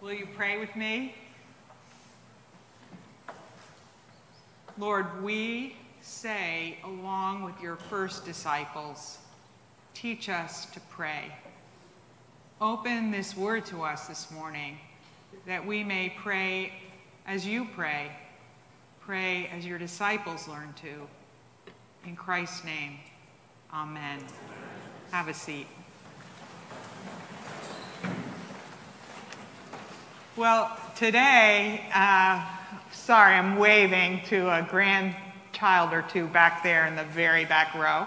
Will you pray with me? Lord, we say, along with your first disciples, teach us to pray. Open this word to us this morning that we may pray as you pray, pray as your disciples learn to. In Christ's name, amen. Have a seat. Well, today, uh, sorry, I'm waving to a grandchild or two back there in the very back row.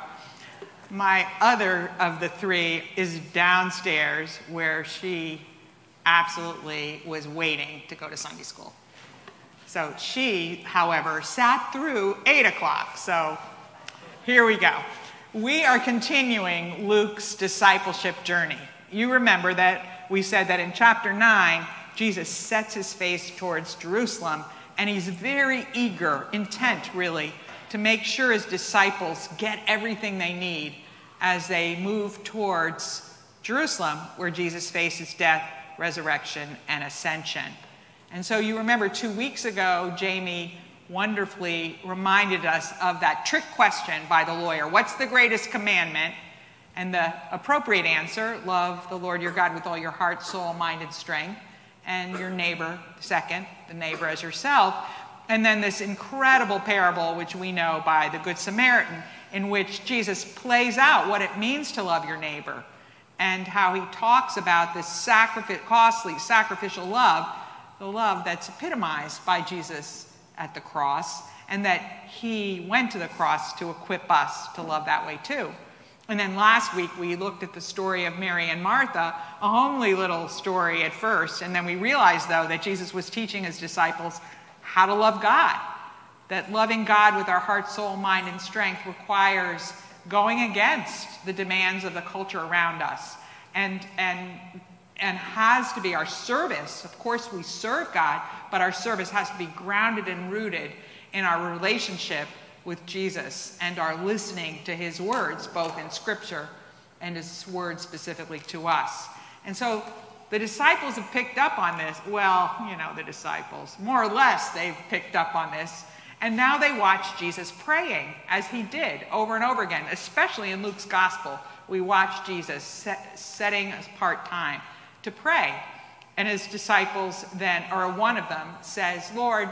My other of the three is downstairs where she absolutely was waiting to go to Sunday school. So she, however, sat through 8 o'clock. So here we go. We are continuing Luke's discipleship journey. You remember that we said that in chapter 9, Jesus sets his face towards Jerusalem, and he's very eager, intent really, to make sure his disciples get everything they need as they move towards Jerusalem, where Jesus faces death, resurrection, and ascension. And so you remember two weeks ago, Jamie wonderfully reminded us of that trick question by the lawyer What's the greatest commandment? And the appropriate answer love the Lord your God with all your heart, soul, mind, and strength and your neighbor second, the neighbor as yourself. And then this incredible parable, which we know by the Good Samaritan, in which Jesus plays out what it means to love your neighbor and how he talks about this sacrific- costly sacrificial love, the love that's epitomized by Jesus at the cross, and that he went to the cross to equip us to love that way too. And then last week we looked at the story of Mary and Martha, a homely little story at first, and then we realized, though, that Jesus was teaching his disciples how to love God. That loving God with our heart, soul, mind, and strength requires going against the demands of the culture around us and, and, and has to be our service. Of course, we serve God, but our service has to be grounded and rooted in our relationship with Jesus and are listening to his words, both in Scripture and his words specifically to us. And so the disciples have picked up on this. Well, you know, the disciples, more or less, they've picked up on this. And now they watch Jesus praying as he did over and over again, especially in Luke's gospel. We watch Jesus set, setting apart time to pray. And his disciples then, or one of them, says, Lord,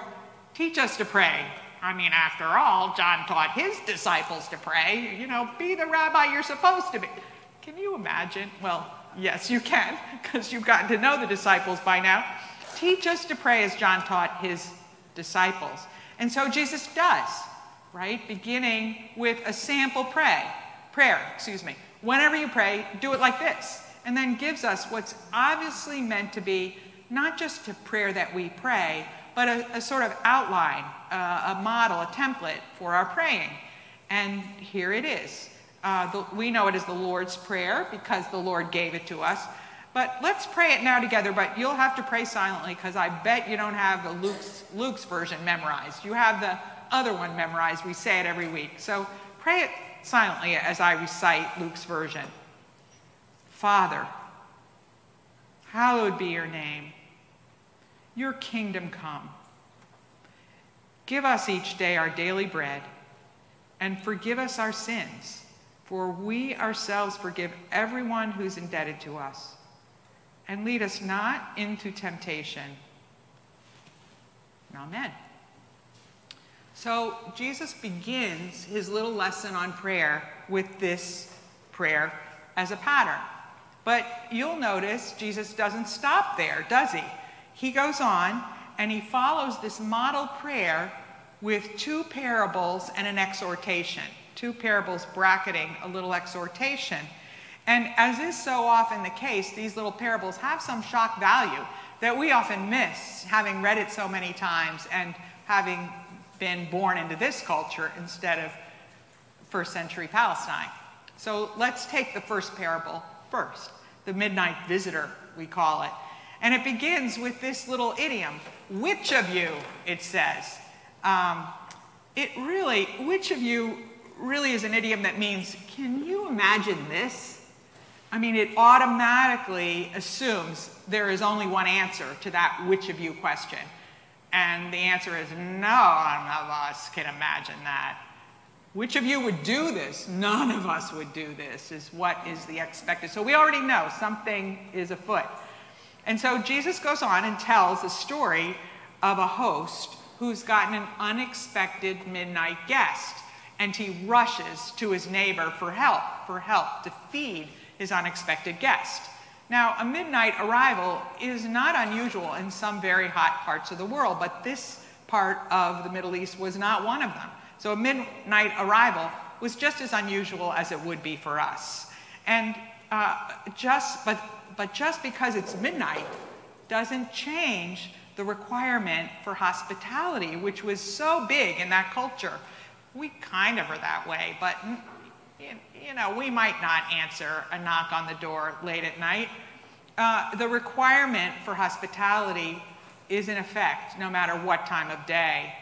teach us to pray I mean, after all, John taught his disciples to pray. You know, be the rabbi you're supposed to be. Can you imagine? Well, yes, you can, because you've gotten to know the disciples by now. Teach us to pray as John taught his disciples. And so Jesus does, right? Beginning with a sample pray, prayer, excuse me. Whenever you pray, do it like this. And then gives us what's obviously meant to be not just a prayer that we pray, but a, a sort of outline, uh, a model, a template for our praying. And here it is. Uh, the, we know it as the Lord's Prayer because the Lord gave it to us. But let's pray it now together, but you'll have to pray silently because I bet you don't have the Luke's, Luke's version memorized. You have the other one memorized. We say it every week. So pray it silently as I recite Luke's version. Father, hallowed be your name. Your kingdom come. Give us each day our daily bread, and forgive us our sins, for we ourselves forgive everyone who's indebted to us. And lead us not into temptation. Amen. So Jesus begins his little lesson on prayer with this prayer as a pattern. But you'll notice Jesus doesn't stop there, does he? He goes on and he follows this model prayer with two parables and an exhortation. Two parables bracketing a little exhortation. And as is so often the case, these little parables have some shock value that we often miss, having read it so many times and having been born into this culture instead of first century Palestine. So let's take the first parable first the midnight visitor, we call it. And it begins with this little idiom which of you, it says. Um, it really, which of you really is an idiom that means, can you imagine this? I mean, it automatically assumes there is only one answer to that which of you question. And the answer is no, none of us can imagine that. Which of you would do this? None of us would do this, is what is the expected. So we already know something is afoot. And so Jesus goes on and tells the story of a host who's gotten an unexpected midnight guest. And he rushes to his neighbor for help, for help to feed his unexpected guest. Now, a midnight arrival is not unusual in some very hot parts of the world, but this part of the Middle East was not one of them. So a midnight arrival was just as unusual as it would be for us. And uh, just, but, but just because it's midnight doesn't change the requirement for hospitality, which was so big in that culture. We kind of are that way, but you know, we might not answer a knock on the door late at night. Uh, the requirement for hospitality is in effect no matter what time of day.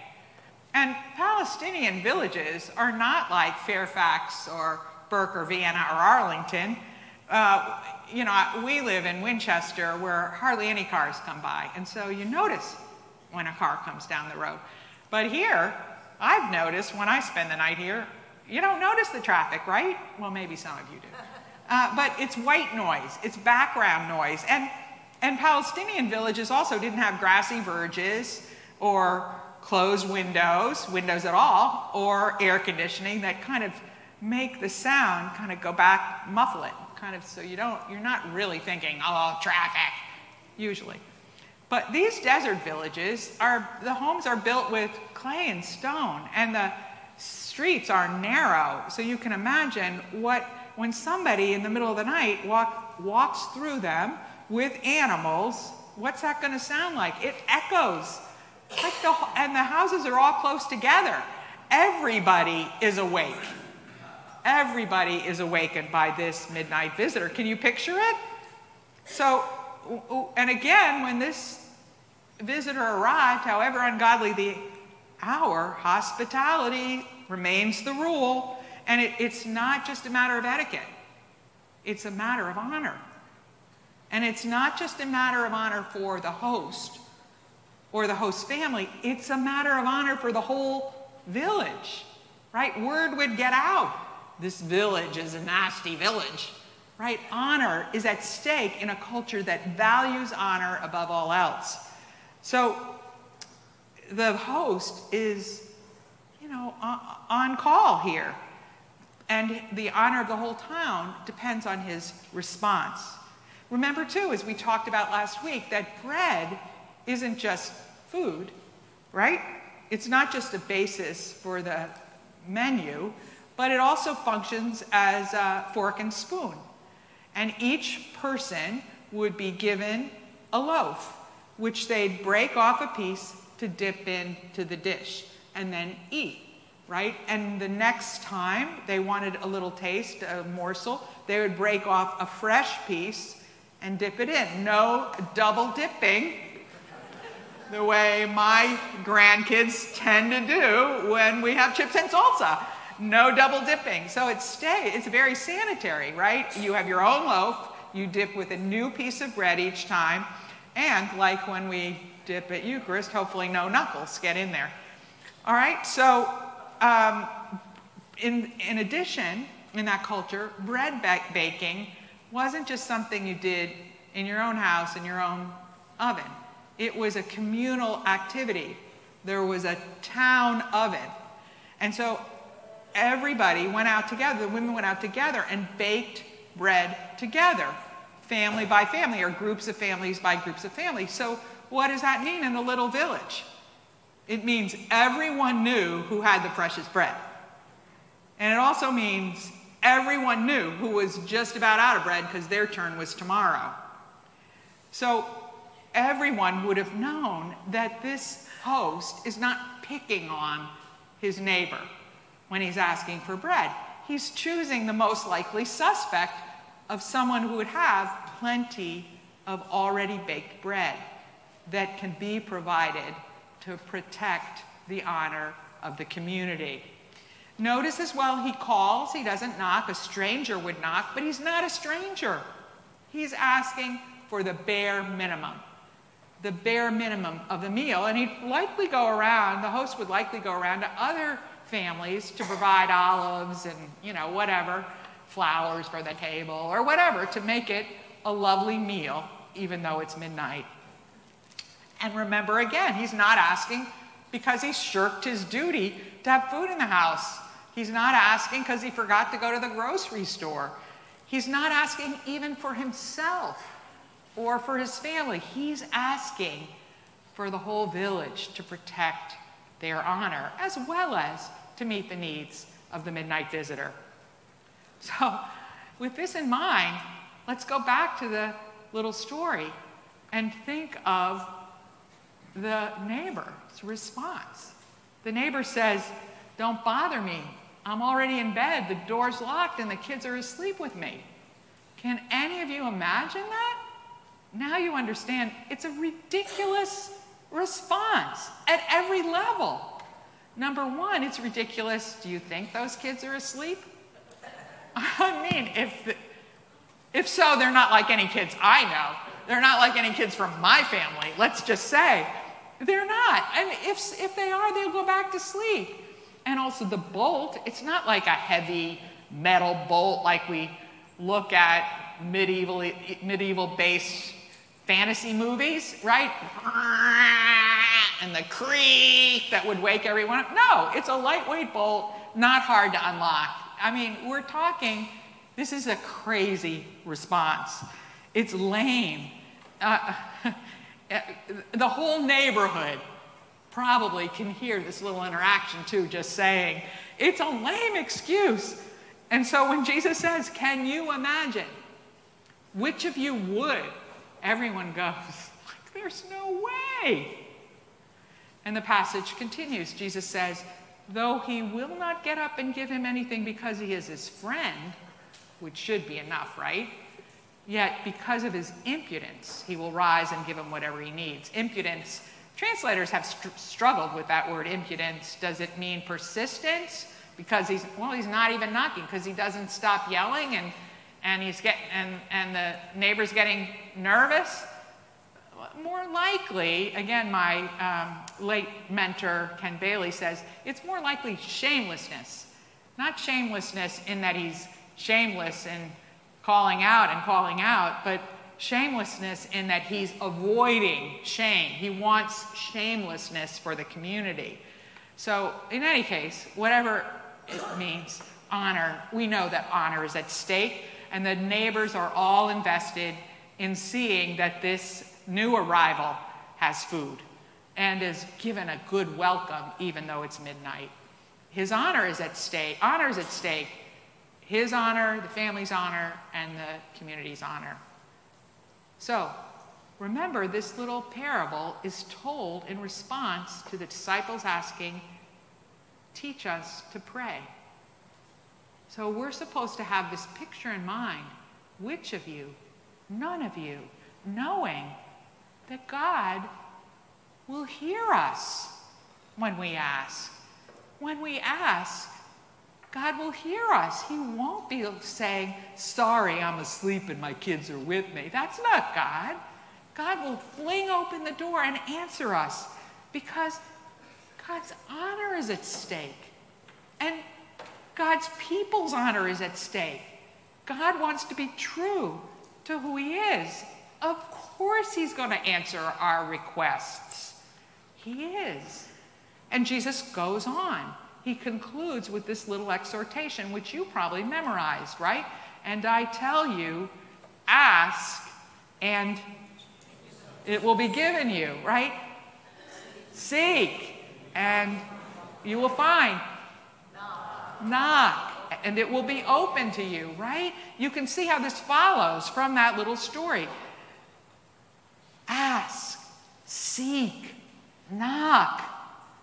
And Palestinian villages are not like Fairfax or Burke or Vienna or Arlington. Uh, you know, we live in Winchester where hardly any cars come by. And so you notice when a car comes down the road. But here, I've noticed when I spend the night here, you don't notice the traffic, right? Well, maybe some of you do. Uh, but it's white noise, it's background noise. And, and Palestinian villages also didn't have grassy verges or closed windows, windows at all, or air conditioning that kind of make the sound kind of go back, muffle it, kind of so you don't, you're not really thinking, oh, traffic, usually. But these desert villages are, the homes are built with clay and stone, and the streets are narrow. So you can imagine what, when somebody in the middle of the night walk, walks through them with animals, what's that going to sound like? It echoes like the, and the houses are all close together. Everybody is awake. Everybody is awakened by this midnight visitor. Can you picture it? So, and again, when this visitor arrived, however ungodly the hour, hospitality remains the rule. And it, it's not just a matter of etiquette, it's a matter of honor. And it's not just a matter of honor for the host, or the host family, it's a matter of honor for the whole village, right? Word would get out. This village is a nasty village, right? Honor is at stake in a culture that values honor above all else. So the host is, you know, on call here. And the honor of the whole town depends on his response. Remember, too, as we talked about last week, that bread isn't just food, right? It's not just a basis for the menu, but it also functions as a fork and spoon. And each person would be given a loaf, which they'd break off a piece to dip into the dish and then eat, right? And the next time they wanted a little taste, a morsel, they would break off a fresh piece and dip it in. No double dipping, the way my grandkids tend to do when we have chips and salsa. No double dipping. So it's stay, it's very sanitary, right? You have your own loaf, you dip with a new piece of bread each time, and like when we dip at Eucharist, hopefully no knuckles get in there. All right, so um, in, in addition, in that culture, bread baking wasn't just something you did in your own house, in your own oven. It was a communal activity. There was a town oven. And so everybody went out together, the women went out together and baked bread together, family by family, or groups of families by groups of families. So, what does that mean in a little village? It means everyone knew who had the precious bread. And it also means everyone knew who was just about out of bread because their turn was tomorrow. So, everyone would have known that this host is not picking on his neighbor when he's asking for bread. He's choosing the most likely suspect of someone who would have plenty of already baked bread that can be provided to protect the honor of the community. Notice as well, he calls, he doesn't knock. A stranger would knock, but he's not a stranger. He's asking for the bare minimum, the bare minimum of the meal. And he'd likely go around, the host would likely go around to other families to provide olives and, you know, whatever, flowers for the table or whatever to make it a lovely meal, even though it's midnight. And remember again, he's not asking because he shirked his duty to have food in the house. He's not asking because he forgot to go to the grocery store. He's not asking even for himself or for his family. He's asking for the whole village to protect their honor, as well as to meet the needs of the midnight visitor. So, with this in mind, let's go back to the little story and think of the neighbor's response. The neighbor says, Don't bother me. I'm already in bed. The door's locked and the kids are asleep with me. Can any of you imagine that? Now you understand it's a ridiculous response at every level. Number one, it's ridiculous. Do you think those kids are asleep? I mean, if, if so, they're not like any kids I know. They're not like any kids from my family, let's just say. They're not. And if, if they are, they'll go back to sleep. And also, the bolt, it's not like a heavy metal bolt like we look at medieval, medieval based fantasy movies, right? And the creak that would wake everyone up. No, it's a lightweight bolt, not hard to unlock. I mean, we're talking, this is a crazy response. It's lame. Uh, the whole neighborhood probably can hear this little interaction too, just saying, it's a lame excuse. And so when Jesus says, Can you imagine? Which of you would? Everyone goes, like, There's no way. And the passage continues. Jesus says, Though he will not get up and give him anything because he is his friend, which should be enough, right? Yet, because of his impudence, he will rise and give him whatever he needs. Impudence, translators have str- struggled with that word impudence. Does it mean persistence? Because he's, well, he's not even knocking, because he doesn't stop yelling and, and, he's get, and, and the neighbor's getting nervous. More likely, again, my um, late mentor, Ken Bailey, says it's more likely shamelessness. Not shamelessness in that he's shameless and calling out and calling out, but shamelessness in that he's avoiding shame. He wants shamelessness for the community. So, in any case, whatever it means, honor, we know that honor is at stake, and the neighbors are all invested in seeing that this new arrival has food and is given a good welcome even though it's midnight. His honor is at stake. Honor is at stake his honor, the family's honor, and the community's honor. So, remember, this little parable is told in response to the disciples asking, Teach us to pray. So, we're supposed to have this picture in mind which of you, none of you, knowing that God will hear us when we ask. When we ask, God will hear us. He won't be saying, Sorry, I'm asleep and my kids are with me. That's not God. God will fling open the door and answer us because God's honor is at stake. And God's people's honor is at stake. God wants to be true to who He is. Of course, He's going to answer our requests. He is. And Jesus goes on he concludes with this little exhortation, which you probably memorized, right? And I tell you, ask and it will be given you, right? Seek and you will find. Knock and it will be open to you, right? You can see how this follows from that little story. Ask, seek, knock,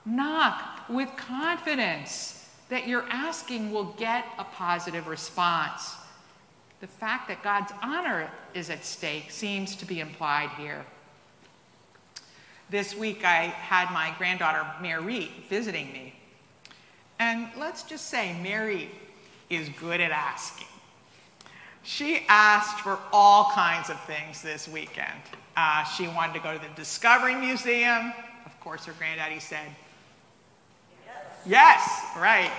knock with confidence that you're asking will get a positive response. The fact that God's honor is at stake seems to be implied here. This week, I had my granddaughter, Mary, visiting me. And let's just say Mary is good at asking. She asked for all kinds of things this weekend. Uh, she wanted to go to the Discovery Museum. Of course, her granddaddy said, Yes, yes right.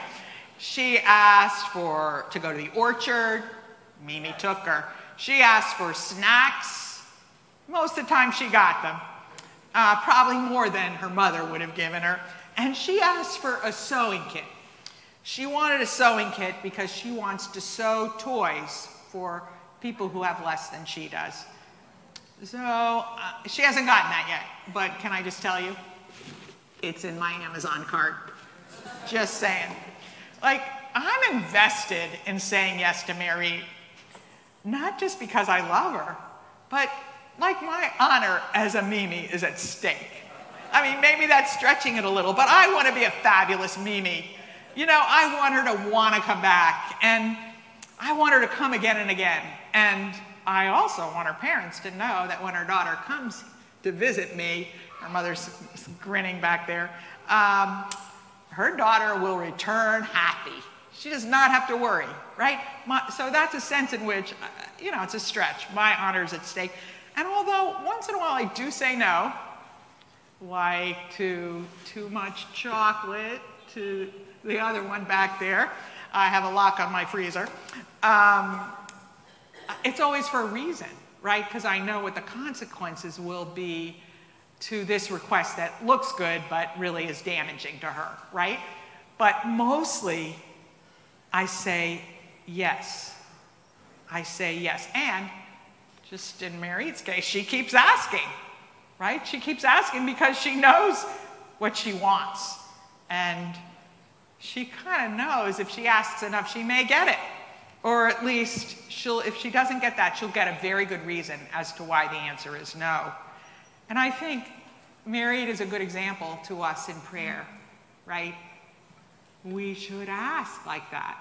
She asked for to go to the orchard. Mimi took her. She asked for snacks. Most of the time, she got them, uh, probably more than her mother would have given her. And she asked for a sewing kit. She wanted a sewing kit because she wants to sew toys for people who have less than she does. So uh, she hasn't gotten that yet, but can I just tell you? It's in my Amazon cart. Just saying. Like, I'm invested in saying yes to Mary, not just because I love her, but like my honor as a Mimi is at stake. I mean, maybe that's stretching it a little, but I want to be a fabulous Mimi. You know, I want her to want to come back, and I want her to come again and again. And I also want her parents to know that when her daughter comes to visit me, her mother's grinning back there, um, her daughter will return happy. She does not have to worry, right? My, so that's a sense in which, uh, you know, it's a stretch. My honor is at stake. And although once in a while I do say no, like to too much chocolate, to the other one back there, I have a lock on my freezer. Um, it's always for a reason, right? Because I know what the consequences will be to this request that looks good but really is damaging to her, right? But mostly, I say yes. I say yes. And just in Mary's case, she keeps asking, right? She keeps asking because she knows what she wants. And she kind of knows if she asks enough, she may get it. Or at least, she'll, if she doesn't get that, she'll get a very good reason as to why the answer is no. And I think Mary is a good example to us in prayer, right? We should ask like that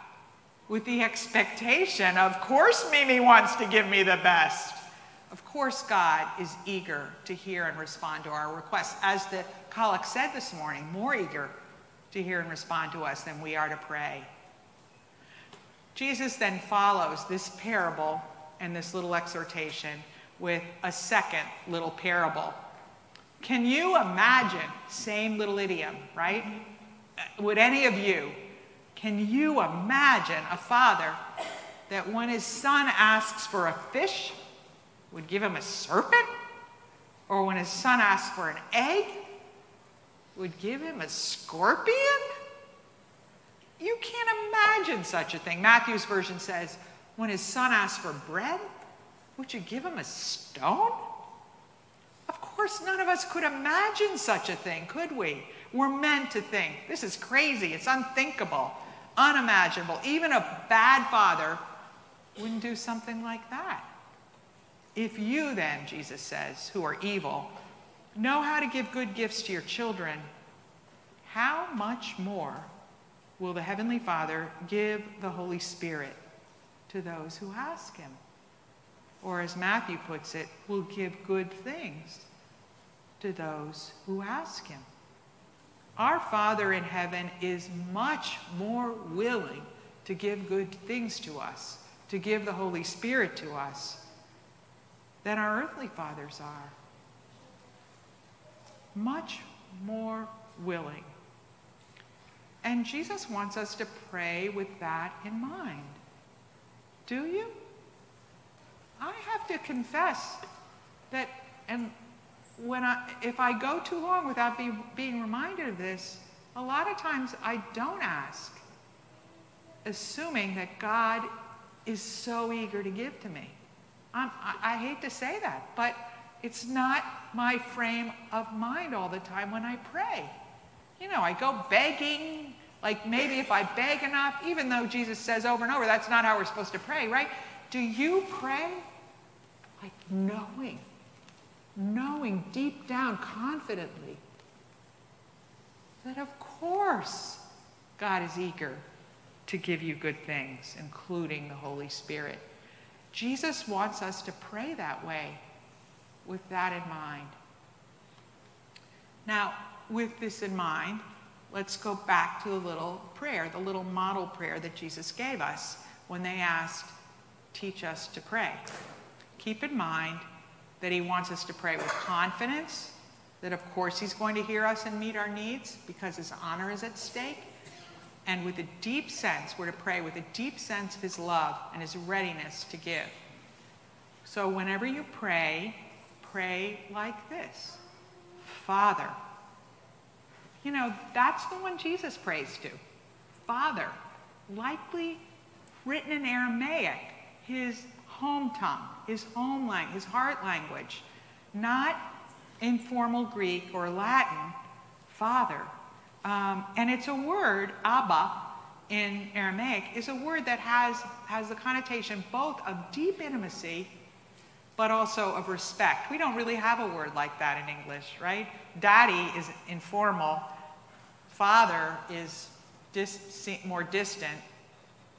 with the expectation, of course, Mimi wants to give me the best. Of course, God is eager to hear and respond to our requests. As the collect said this morning, more eager to hear and respond to us than we are to pray. Jesus then follows this parable and this little exhortation with a second little parable. Can you imagine, same little idiom, right? Would any of you, can you imagine a father that when his son asks for a fish, would give him a serpent? Or when his son asks for an egg, would give him a scorpion? You can't imagine such a thing. Matthew's version says, when his son asks for bread, would you give him a stone? Of course, none of us could imagine such a thing, could we? We're meant to think, this is crazy, it's unthinkable, unimaginable. Even a bad father wouldn't do something like that. If you, then, Jesus says, who are evil, know how to give good gifts to your children, how much more will the Heavenly Father give the Holy Spirit to those who ask Him? Or, as Matthew puts it, will give good things to those who ask Him. Our Father in heaven is much more willing to give good things to us, to give the Holy Spirit to us, than our earthly fathers are much more willing. And Jesus wants us to pray with that in mind. Do you? I have to confess that, and when I, if I go too long without be, being reminded of this, a lot of times I don't ask, assuming that God is so eager to give to me. I, I hate to say that, but it's not my frame of mind all the time when I pray. You know, I go begging, like maybe if I beg enough, even though Jesus says over and over, that's not how we're supposed to pray, right? Do you pray like knowing, knowing deep down confidently that of course God is eager to give you good things, including the Holy Spirit? Jesus wants us to pray that way with that in mind. Now, with this in mind, let's go back to the little prayer, the little model prayer that Jesus gave us when they asked, Teach us to pray. Keep in mind that he wants us to pray with confidence, that of course he's going to hear us and meet our needs because his honor is at stake. And with a deep sense, we're to pray with a deep sense of his love and his readiness to give. So whenever you pray, pray like this Father. You know, that's the one Jesus prays to. Father, likely written in Aramaic, his home tongue, his home language, his heart language, not informal Greek or Latin, Father. Um, and it's a word, Abba, in Aramaic, is a word that has, has the connotation both of deep intimacy but also of respect. We don't really have a word like that in English, right? Daddy is informal, father is dis- more distant,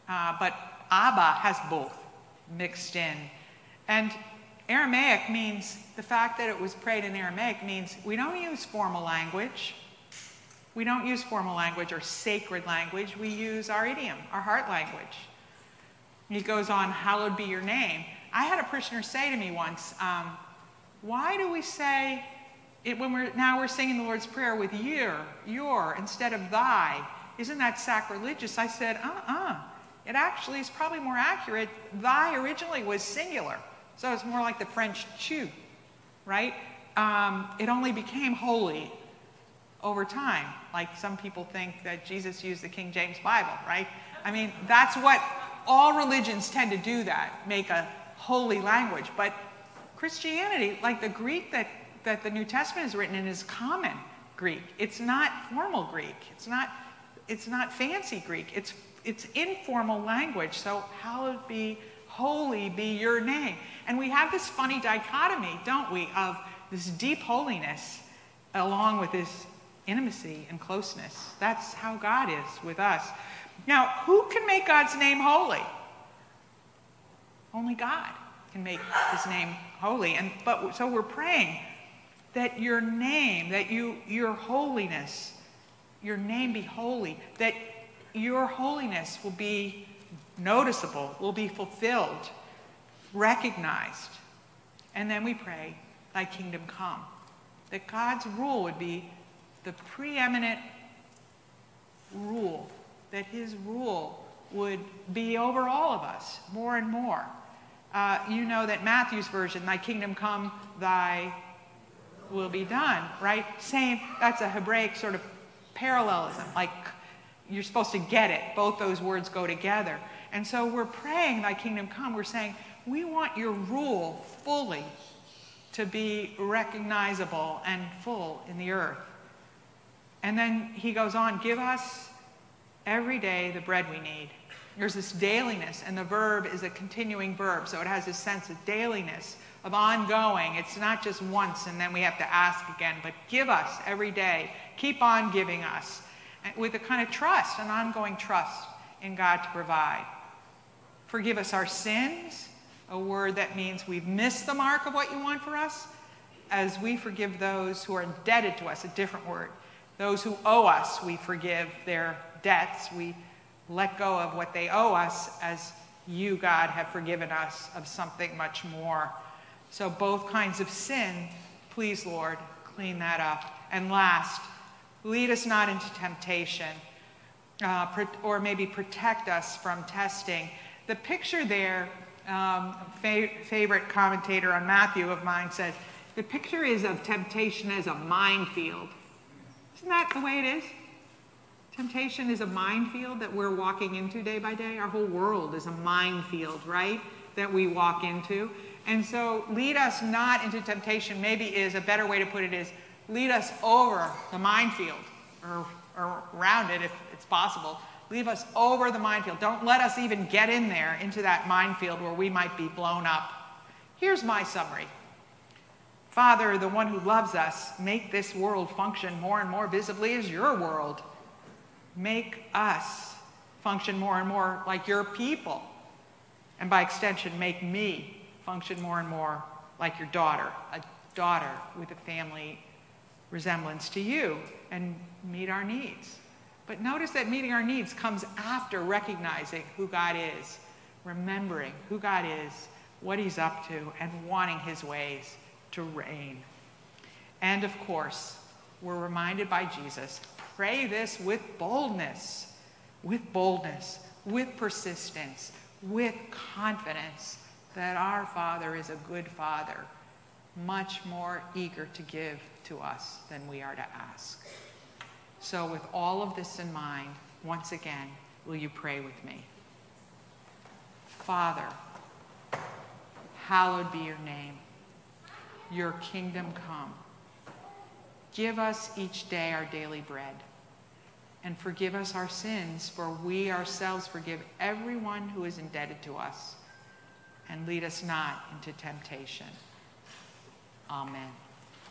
uh, but Abba has both mixed in. And Aramaic means, the fact that it was prayed in Aramaic means we don't use formal language. We don't use formal language or sacred language. We use our idiom, our heart language. He goes on, Hallowed be your name. I had a parishioner say to me once, um, Why do we say it when we're now we're singing the Lord's Prayer with your, your instead of thy? Isn't that sacrilegious? I said, uh uh-uh. uh It actually is probably more accurate. Thy originally was singular. So it's more like the French tu, right? Um, it only became holy over time. Like some people think that Jesus used the King James Bible, right? I mean, that's what all religions tend to do that, make a holy language. But Christianity, like the Greek that, that the New Testament is written in, is common Greek. It's not formal Greek. It's not, it's not fancy Greek. It's, it's informal language. So hallowed be, holy be your name. And we have this funny dichotomy, don't we, of this deep holiness along with this intimacy and closeness. That's how God is with us. Now, who can make God's name holy? Only God can make his name holy. And but so we're praying that your name, that you your holiness, your name be holy, that your holiness will be noticeable, will be fulfilled, recognized. And then we pray, thy kingdom come. That God's rule would be the preeminent rule, that his rule would be over all of us more and more uh, you know that Matthew's version, thy kingdom come, thy will be done, right? Same, that's a Hebraic sort of parallelism. Like you're supposed to get it. Both those words go together. And so we're praying, thy kingdom come. We're saying, we want your rule fully to be recognizable and full in the earth. And then he goes on, give us every day the bread we need. There's this dailiness, and the verb is a continuing verb, so it has this sense of dailiness, of ongoing. It's not just once and then we have to ask again, but give us every day. Keep on giving us with a kind of trust, an ongoing trust in God to provide. Forgive us our sins, a word that means we've missed the mark of what you want for us, as we forgive those who are indebted to us, a different word. Those who owe us, we forgive their debts. We let go of what they owe us as you, God, have forgiven us of something much more. So, both kinds of sin, please, Lord, clean that up. And last, lead us not into temptation, uh, or maybe protect us from testing. The picture there, um, fa- favorite commentator on Matthew of mine said, the picture is of temptation as a minefield. Isn't that the way it is? Temptation is a minefield that we're walking into day by day. Our whole world is a minefield, right? That we walk into. And so, lead us not into temptation, maybe is a better way to put it is lead us over the minefield or, or around it if it's possible. Leave us over the minefield. Don't let us even get in there into that minefield where we might be blown up. Here's my summary Father, the one who loves us, make this world function more and more visibly as your world make us function more and more like your people. And by extension, make me function more and more like your daughter, a daughter with a family resemblance to you, and meet our needs. But notice that meeting our needs comes after recognizing who God is, remembering who God is, what He's up to, and wanting His ways to reign. And of course, we're reminded by Jesus pray this with boldness, with boldness, with persistence, with confidence that our Father is a good Father, much more eager to give to us than we are to ask. So, with all of this in mind, once again, will you pray with me? Father, hallowed be your name. Your kingdom come. Give us each day our daily bread. And forgive us our sins, for we ourselves forgive everyone who is indebted to us. And lead us not into temptation. Amen.